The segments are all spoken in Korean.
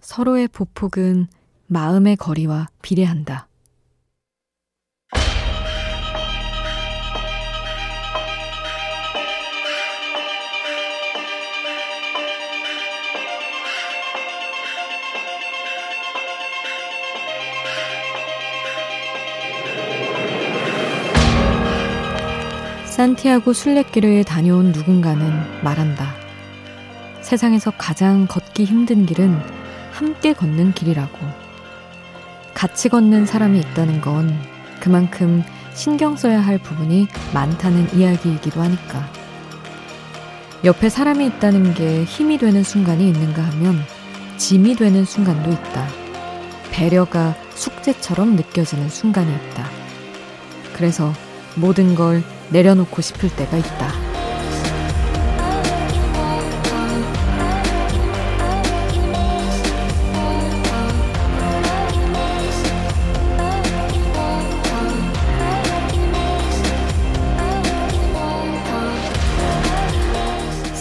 서로의 보폭은 마음의 거리와 비례한다. 산티아고 순례길을 다녀온 누군가는 말한다. 세상에서 가장 걷기 힘든 길은 함께 걷는 길이라고. 같이 걷는 사람이 있다는 건 그만큼 신경 써야 할 부분이 많다는 이야기이기도 하니까. 옆에 사람이 있다는 게 힘이 되는 순간이 있는가 하면 짐이 되는 순간도 있다. 배려가 숙제처럼 느껴지는 순간이 있다. 그래서 모든 걸 내려놓고 싶을 때가 있다.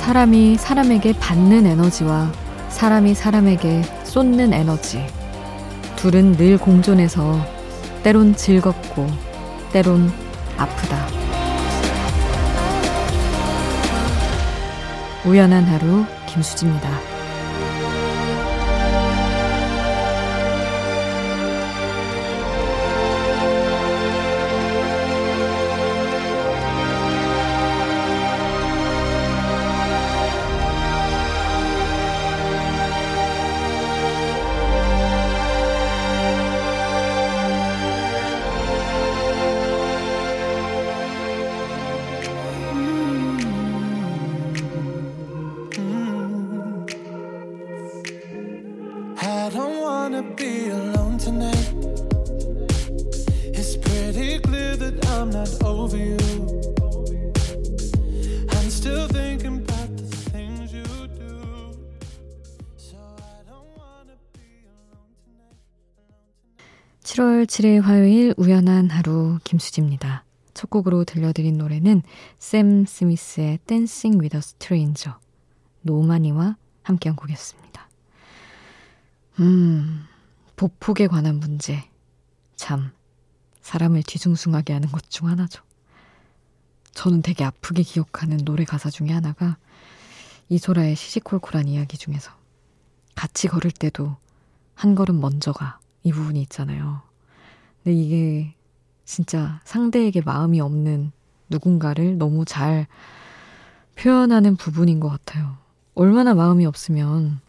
사람이 사람에게 받는 에너지와 사람이 사람에게 쏟는 에너지. 둘은 늘 공존해서 때론 즐겁고 때론 아프다. 우연한 하루 김수지입니다. 7월 7일 화요일 우연한 하루 김수지입니다. 첫 곡으로 들려드린 노래는 샘 스미스의 Dancing With a Stranger 노마니와 함께한 곡이었습니다. 음, 보폭에 관한 문제. 참, 사람을 뒤숭숭하게 하는 것 중 하나죠. 저는 되게 아프게 기억하는 노래 가사 중에 하나가 이소라의 시시콜콜한 이야기 중에서 같이 걸을 때도 한 걸음 먼저 가 이 부분이 있잖아요. 근데 이게 진짜 상대에게 마음이 없는 누군가를 너무 잘 표현하는 부분인 것 같아요. 얼마나 마음이 없으면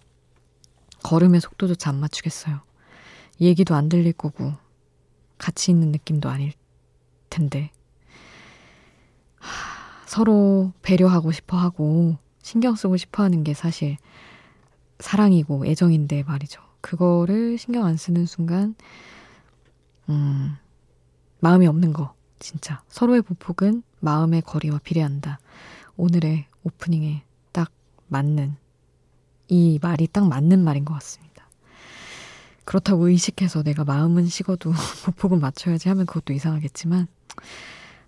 걸음의 속도조차 안 맞추겠어요. 얘기도 안 들릴 거고, 같이 있는 느낌도 아닐 텐데. 하, 서로 배려하고 싶어 하고, 신경 쓰고 싶어 하는 게 사실 사랑이고 애정인데 말이죠. 그거를 신경 안 쓰는 순간, 음, 마음이 없는 거, 진짜. 서로의 보폭은 마음의 거리와 비례한다. 오늘의 오프닝에 딱 맞는, 이 말이 딱 맞는 말인 것 같습니다. 그렇다고 의식해서 내가 마음은 식어도 보폭은 맞춰야지 하면 그것도 이상하겠지만,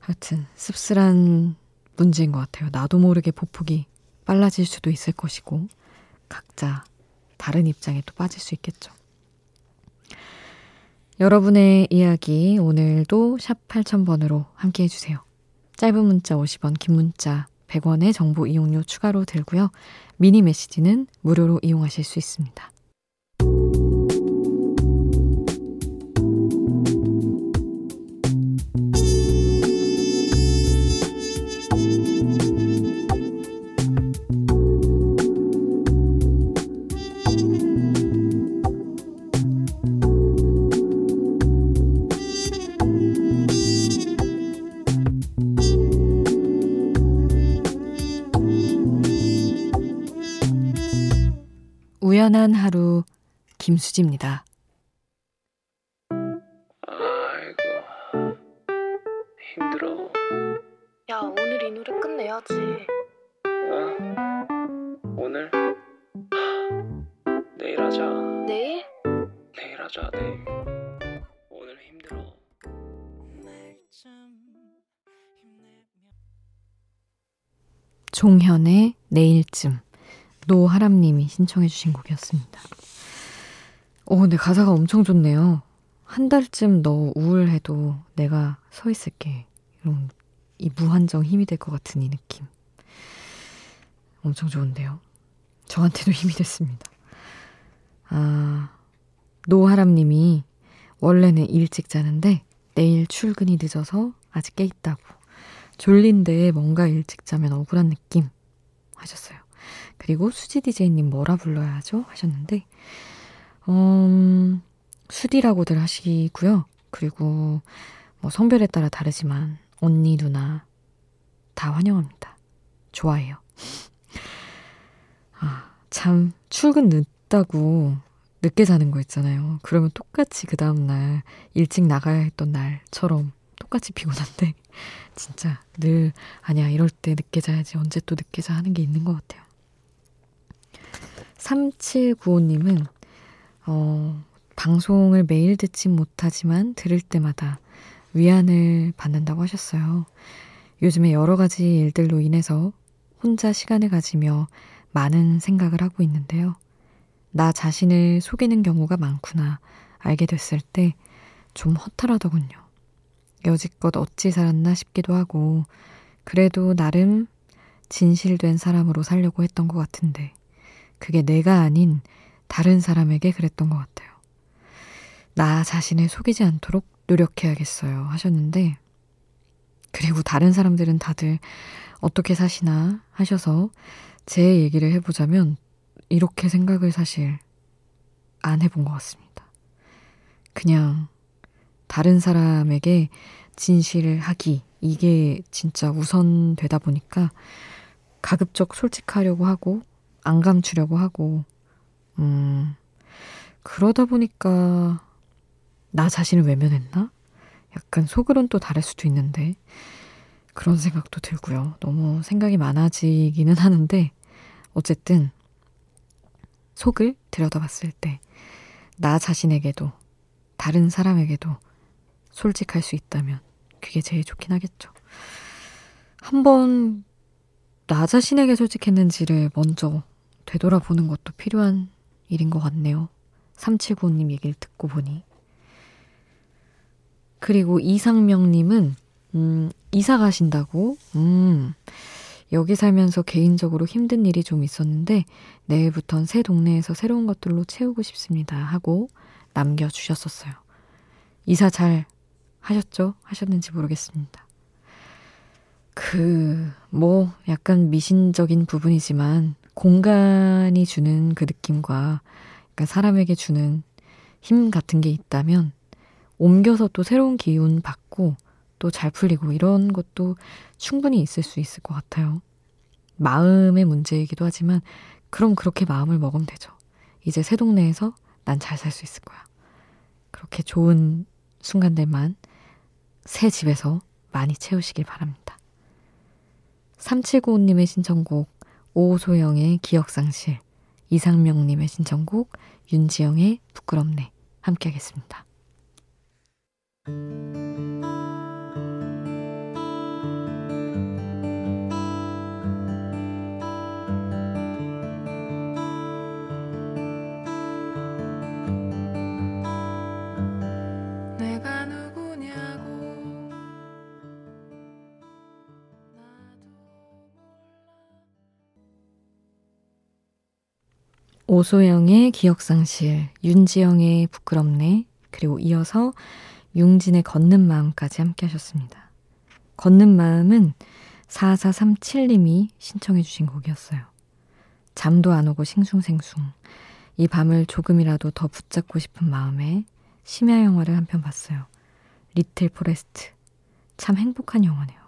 하여튼, 씁쓸한 문제인 것 같아요. 나도 모르게 보폭이 빨라질 수도 있을 것이고, 각자 다른 입장에 또 빠질 수 있겠죠. 여러분의 이야기 오늘도 샵 8000번으로 함께 해주세요. 짧은 문자 50원, 긴 문자 100원의 정보 이용료 추가로 들고요. 미니 메시지는 무료로 이용하실 수 있습니다. 우연한 하루 김수지입니다. 아이고 힘들어. 야 오늘 이 노래 끝내야지. 어? 오늘 내일 하자. 내일? 내일 하자 내일. 오늘 힘들어. 종현의 내일쯤 노하람님이 신청해주신 곡이었습니다. 어, 근데 가사가 엄청 좋네요. 한 달쯤 너 우울해도 내가 서 있을게. 이런 이 무한정 힘이 될 것 같은 이 느낌. 엄청 좋은데요. 저한테도 힘이 됐습니다. 아, 노하람님이 원래는 일찍 자는데 내일 출근이 늦어서 아직 깨 있다고. 졸린데 뭔가 일찍 자면 억울한 느낌 하셨어요. 그리고 수지 디제이님 뭐라 불러야 하죠? 하셨는데, 음, 수디라고들 하시고요. 그리고 뭐 성별에 따라 다르지만 언니, 누나 다 환영합니다. 좋아해요. 아, 참 출근 늦다고 늦게 자는 거 있잖아요. 그러면 똑같이 그 다음날 일찍 나가야 했던 날처럼 똑같이 피곤한데 진짜 늘 아니야 이럴 때 늦게 자야지 언제 또 늦게 자 하는 게 있는 것 같아요. 3795님은 어, 방송을 매일 듣지 못하지만 들을 때마다 위안을 받는다고 하셨어요. 요즘에 여러 가지 일들로 인해서 혼자 시간을 가지며 많은 생각을 하고 있는데요. 나 자신을 속이는 경우가 많구나 알게 됐을 때 좀 허탈하더군요. 여지껏 어찌 살았나 싶기도 하고, 그래도 나름 진실된 사람으로 살려고 했던 것 같은데, 그게 내가 아닌 다른 사람에게 그랬던 것 같아요. 나 자신을 속이지 않도록 노력해야겠어요. 하셨는데, 그리고 다른 사람들은 다들 어떻게 사시나 하셔서 제 얘기를 해보자면 이렇게 생각을 사실 안 해본 것 같습니다. 그냥 다른 사람에게 진실을 하기, 이게 진짜 우선 되다 보니까 가급적 솔직하려고 하고, 안 감추려고 하고, 음, 그러다 보니까 나 자신을 외면했나? 약간 속으론 또 다를 수도 있는데, 그런 생각도 들고요. 너무 생각이 많아지기는 하는데, 어쨌든 속을 들여다봤을 때 나 자신에게도 다른 사람에게도 솔직할 수 있다면 그게 제일 좋긴 하겠죠. 한번 나 자신에게 솔직했는지를 먼저 되돌아보는 것도 필요한 일인 것 같네요. 379님 얘기를 듣고 보니. 그리고 이상명님은, 음, 이사 가신다고? 음, 여기 살면서 개인적으로 힘든 일이 좀 있었는데 내일부턴 새 동네에서 새로운 것들로 채우고 싶습니다 하고 남겨주셨었어요. 이사 잘 하셨죠? 하셨는지 모르겠습니다. 그, 뭐, 약간 미신적인 부분이지만 공간이 주는 그 느낌과 약간 사람에게 주는 힘 같은 게 있다면 옮겨서 또 새로운 기운 받고 또 잘 풀리고 이런 것도 충분히 있을 수 있을 것 같아요. 마음의 문제이기도 하지만 그럼 그렇게 마음을 먹으면 되죠. 이제 새 동네에서 난 잘 살 수 있을 거야. 그렇게 좋은 순간들만 새 집에서 많이 채우시길 바랍니다. 3795님의 신청곡 오소영의 기억상실 이상명님의 신청곡 윤지영의 부끄럽네 함께 하겠습니다. 오소영의 기억상실, 윤지영의 부끄럽네, 그리고 이어서 융진의 걷는 마음까지 함께 하셨습니다. 걷는 마음은 4437님이 신청해 주신 곡이었어요. 잠도 안 오고 싱숭생숭. 이 밤을 조금이라도 더 붙잡고 싶은 마음에 심야 영화를 한 편 봤어요. 리틀 포레스트. 참 행복한 영화네요.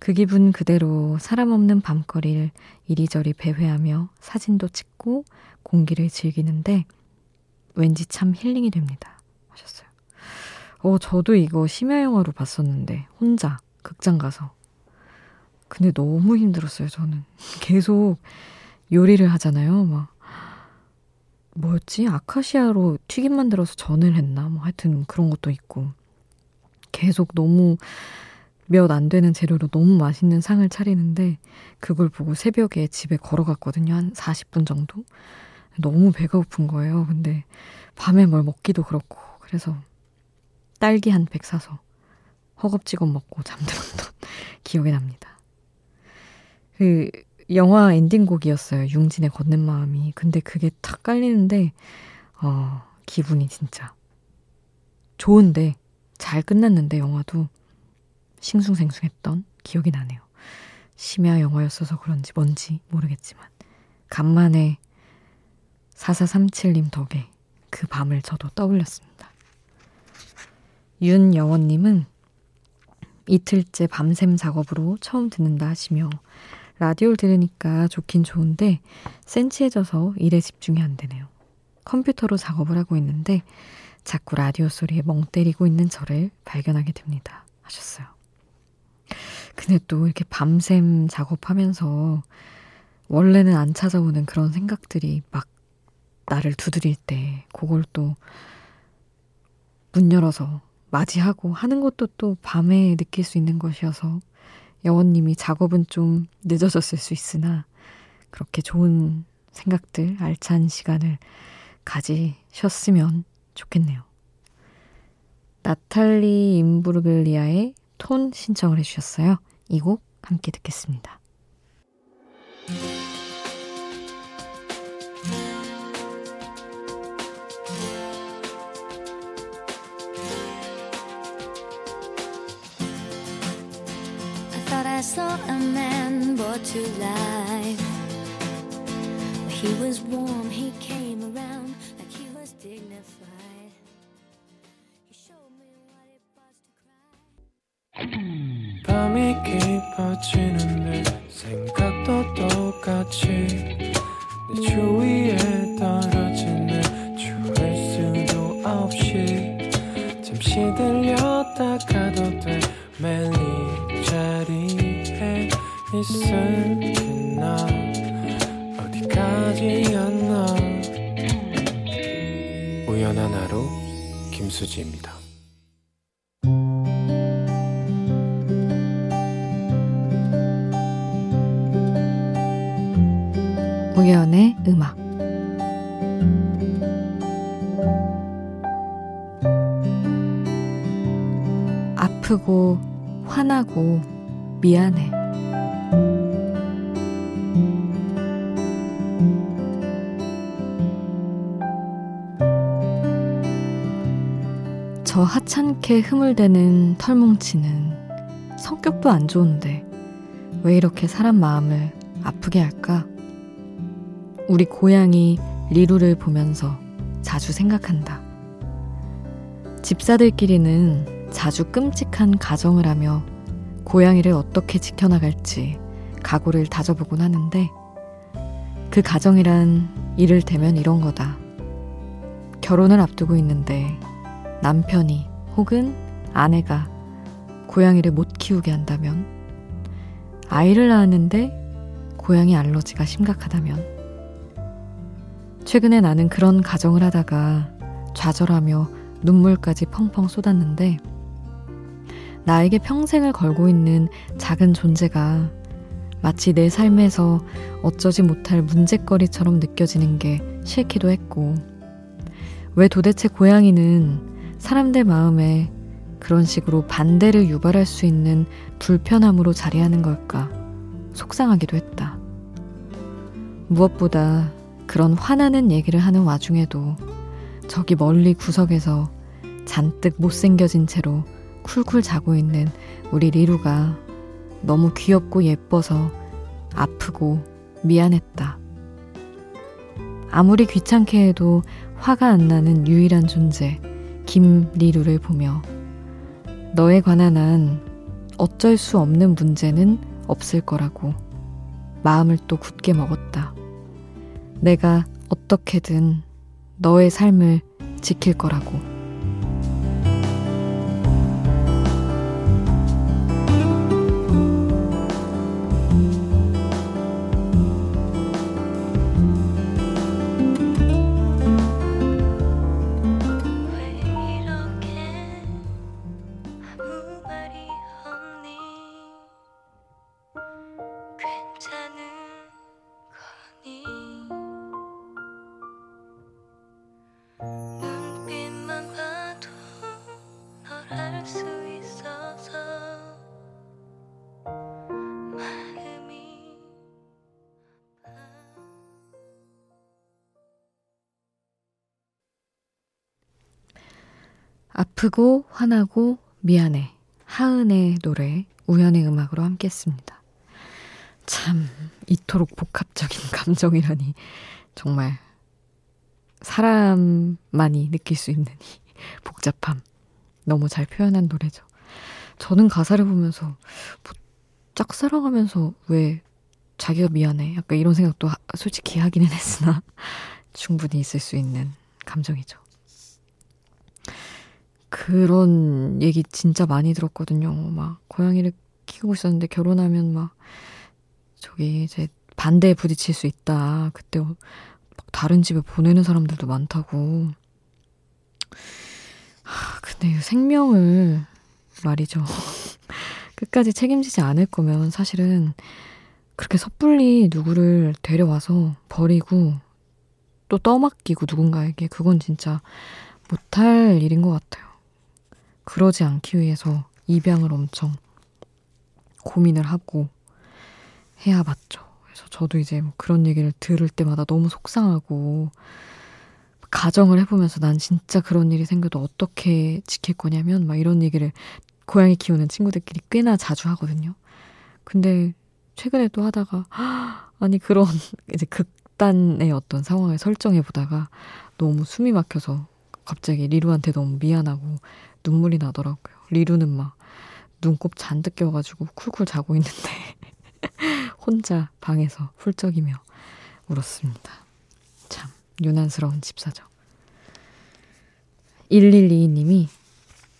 그 기분 그대로 사람 없는 밤거리를 이리저리 배회하며 사진도 찍고 공기를 즐기는데 왠지 참 힐링이 됩니다. 하셨어요. 어, 저도 이거 심야 영화로 봤었는데 혼자 극장 가서. 근데 너무 힘들었어요, 저는. 계속 요리를 하잖아요. 막 뭐였지? 아카시아로 튀김 만들어서 전을 했나? 뭐 하여튼 그런 것도 있고. 계속 너무 몇 안 되는 재료로 너무 맛있는 상을 차리는데 그걸 보고 새벽에 집에 걸어갔거든요. 한 40분 정도. 너무 배가 고픈 거예요. 근데 밤에 뭘 먹기도 그렇고 그래서 딸기 한 팩 사서 허겁지겁 먹고 잠들었던 기억이 납니다. 그 영화 엔딩곡이었어요. 융진의 걷는 마음이. 근데 그게 탁 깔리는데 어, 기분이 진짜 좋은데 잘 끝났는데 영화도 싱숭생숭했던 기억이 나네요. 심야 영화였어서 그런지 뭔지 모르겠지만 간만에 4437님 덕에 그 밤을 저도 떠올렸습니다. 윤여원님은 이틀째 밤샘 작업으로 처음 듣는다 하시며 라디오를 들으니까 좋긴 좋은데 센치해져서 일에 집중이 안 되네요. 컴퓨터로 작업을 하고 있는데 자꾸 라디오 소리에 멍 때리고 있는 저를 발견하게 됩니다. 하셨어요. 근데 또 이렇게 밤샘 작업하면서 원래는 안 찾아오는 그런 생각들이 막 나를 두드릴 때 그걸 또 문 열어서 맞이하고 하는 것도 또 밤에 느낄 수 있는 것이어서 여원님이 작업은 좀 늦어졌을 수 있으나 그렇게 좋은 생각들, 알찬 시간을 가지셨으면 좋겠네요. 나탈리 임부르글리아의 톤 신청을 해주셨어요. 이 곡 함께 듣겠습니다. I saw a man brought to life. He was warm, he came 김수지입니다. 우연의 음악. 아프고 화나고 미안해 저 하찮게 흐물대는 털뭉치는 성격도 안 좋은데 왜 이렇게 사람 마음을 아프게 할까? 우리 고양이 리루를 보면서 자주 생각한다. 집사들끼리는 자주 끔찍한 가정을 하며 고양이를 어떻게 지켜나갈지 각오를 다져보곤 하는데 그 가정이란 이를테면 이런 거다. 결혼을 앞두고 있는데 남편이 혹은 아내가 고양이를 못 키우게 한다면 아이를 낳았는데 고양이 알러지가 심각하다면 최근에 나는 그런 가정을 하다가 좌절하며 눈물까지 펑펑 쏟았는데 나에게 평생을 걸고 있는 작은 존재가 마치 내 삶에서 어쩌지 못할 문제거리처럼 느껴지는 게 싫기도 했고 왜 도대체 고양이는 사람들 마음에 그런 식으로 반대를 유발할 수 있는 불편함으로 자리하는 걸까 속상하기도 했다. 무엇보다 그런 화나는 얘기를 하는 와중에도 저기 멀리 구석에서 잔뜩 못생겨진 채로 쿨쿨 자고 있는 우리 리루가 너무 귀엽고 예뻐서 아프고 미안했다. 아무리 귀찮게 해도 화가 안 나는 유일한 존재, 김리루를 보며 너에 관한 한 어쩔 수 없는 문제는 없을 거라고 마음을 또 굳게 먹었다. 내가 어떻게든 너의 삶을 지킬 거라고. 아프고 화나고 미안해. 하은의 노래 우연의 음악으로 함께 했습니다. 참 이토록 복합적인 감정이라니 정말 사람만이 느낄 수 있는 이 복잡함 너무 잘 표현한 노래죠. 저는 가사를 보면서 뭐 짝사랑하면서 왜 자기가 미안해 약간 이런 생각도 하, 솔직히 하기는 했으나 충분히 있을 수 있는 감정이죠. 그런 얘기 진짜 많이 들었거든요. 막 고양이를 키우고 있었는데 결혼하면 막 저기 이제 반대에 부딪힐 수 있다. 그때 막 다른 집에 보내는 사람들도 많다고. 하, 근데 생명을 말이죠. 끝까지 책임지지 않을 거면 사실은 그렇게 섣불리 누구를 데려와서 버리고 또 떠맡기고 누군가에게 그건 진짜 못할 일인 것 같아요. 그러지 않기 위해서 입양을 엄청 고민을 하고 해야 맞죠. 그래서 저도 이제 뭐 그런 얘기를 들을 때마다 너무 속상하고 가정을 해보면서 난 진짜 그런 일이 생겨도 어떻게 지킬 거냐면 막 이런 얘기를 고양이 키우는 친구들끼리 꽤나 자주 하거든요. 근데 최근에 또 하다가 아니 그런 이제 극단의 어떤 상황을 설정해 보다가 너무 숨이 막혀서 갑자기 리루한테 너무 미안하고 눈물이 나더라고요. 리루는 막 눈곱 잔뜩 껴가지고 쿨쿨 자고 있는데 혼자 방에서 훌쩍이며 울었습니다. 참 유난스러운 집사죠. 1122님이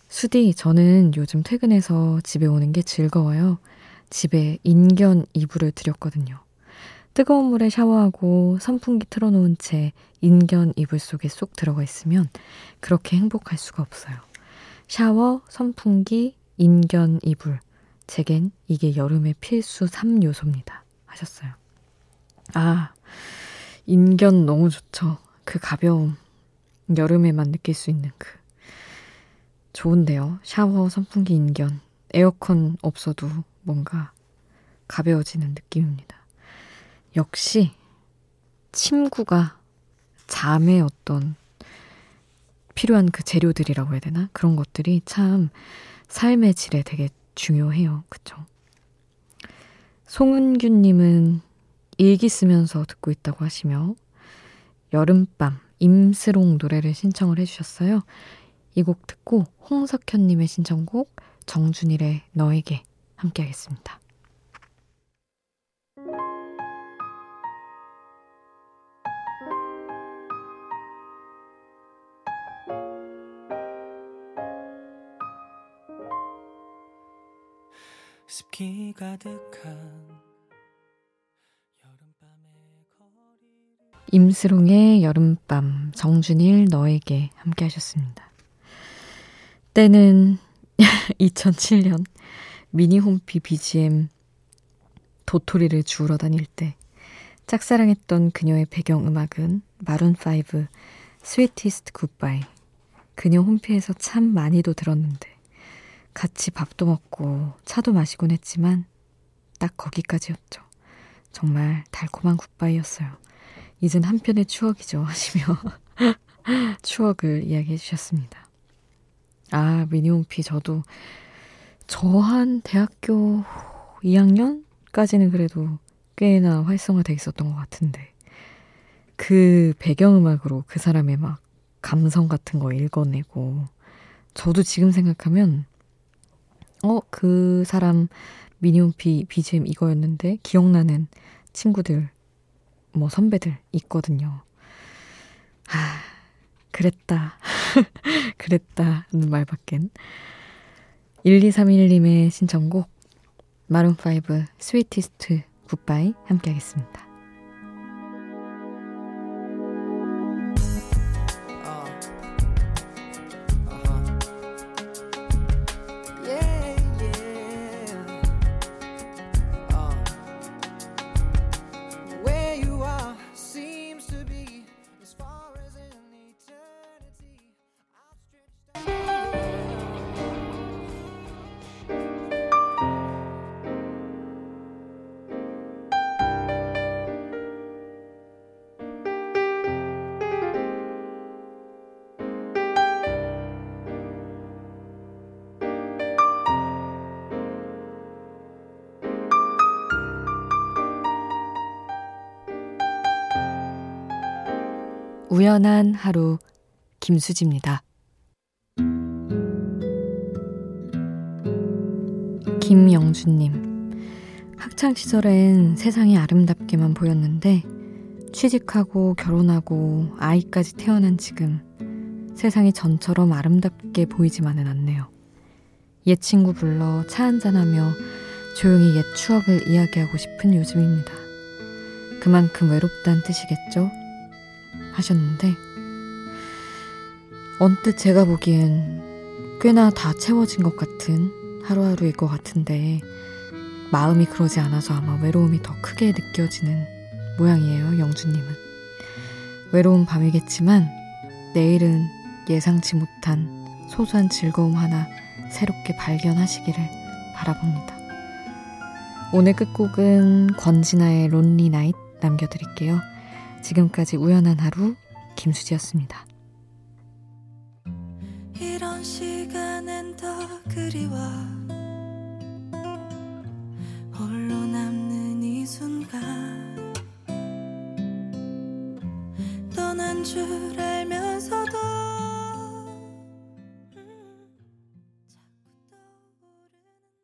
수디 저는 요즘 퇴근해서 집에 오는 게 즐거워요. 집에 인견 이불을 드렸거든요. 뜨거운 물에 샤워하고 선풍기 틀어놓은 채 인견 이불 속에 쏙 들어가 있으면 그렇게 행복할 수가 없어요. 샤워, 선풍기, 인견 이불. 제겐 이게 여름의 필수 3요소입니다. 하셨어요. 아, 인견 너무 좋죠. 그 가벼움. 여름에만 느낄 수 있는 그. 좋은데요. 샤워, 선풍기, 인견. 에어컨 없어도 뭔가 가벼워지는 느낌입니다. 역시 침구가 잠의 어떤 필요한 그 재료들이라고 해야 되나? 그런 것들이 참 삶의 질에 되게 중요해요. 그쵸? 송은규님은 일기 쓰면서 듣고 있다고 하시며 여름밤 임스롱 노래를 신청을 해주셨어요. 이 곡 듣고 홍석현님의 신청곡 정준일의 너에게 함께 하겠습니다. 습기 가득한 임스롱의 여름밤, 정준일 너에게 함께 하셨습니다. 때는 2007년 미니홈피 BGM 도토리를 주우러 다닐 때 짝사랑했던 그녀의 배경음악은 마룬5 스위티스트 굿바이 그녀 홈피에서 참 많이도 들었는데 같이 밥도 먹고 차도 마시곤 했지만 딱 거기까지였죠. 정말 달콤한 굿바이였어요. 이젠 한편의 추억이죠 하시며 추억을 이야기해 주셨습니다. 아 미니홈피 저도 저 한 대학교 2학년까지는 그래도 꽤나 활성화돼 있었던 것 같은데 그 배경음악으로 그 사람의 막 감성 같은 거 읽어내고 저도 지금 생각하면 어, 그 사람 미니홈피 BGM 이거였는데 기억나는 친구들, 뭐 선배들 있거든요. 아, 그랬다. 그랬다 는 말밖엔. 1231님의 신청곡 마룬5 스위티스트 굿바이 함께 하겠습니다. 우연한 하루 김수지입니다. 김영준님, 학창 시절엔 세상이 아름답게만 보였는데 취직하고 결혼하고 아이까지 태어난 지금 세상이 전처럼 아름답게 보이지만은 않네요. 옛 친구 불러 차 한잔하며 조용히 옛 추억을 이야기하고 싶은 요즘입니다. 그만큼 외롭다는 뜻이겠죠? 하셨는데, 언뜻 제가 보기엔 꽤나 다 채워진 것 같은 하루하루일 것 같은데, 마음이 그러지 않아서 아마 외로움이 더 크게 느껴지는 모양이에요, 영주님은. 외로운 밤이겠지만, 내일은 예상치 못한 소소한 즐거움 하나 새롭게 발견하시기를 바라봅니다. 오늘 끝곡은 권진아의 론리 나잇 남겨드릴게요. 지금까지 우연한 하루 김수지였습니다. 이런 시간엔 더 그리워 홀로 남는 이 순간 떠난 줄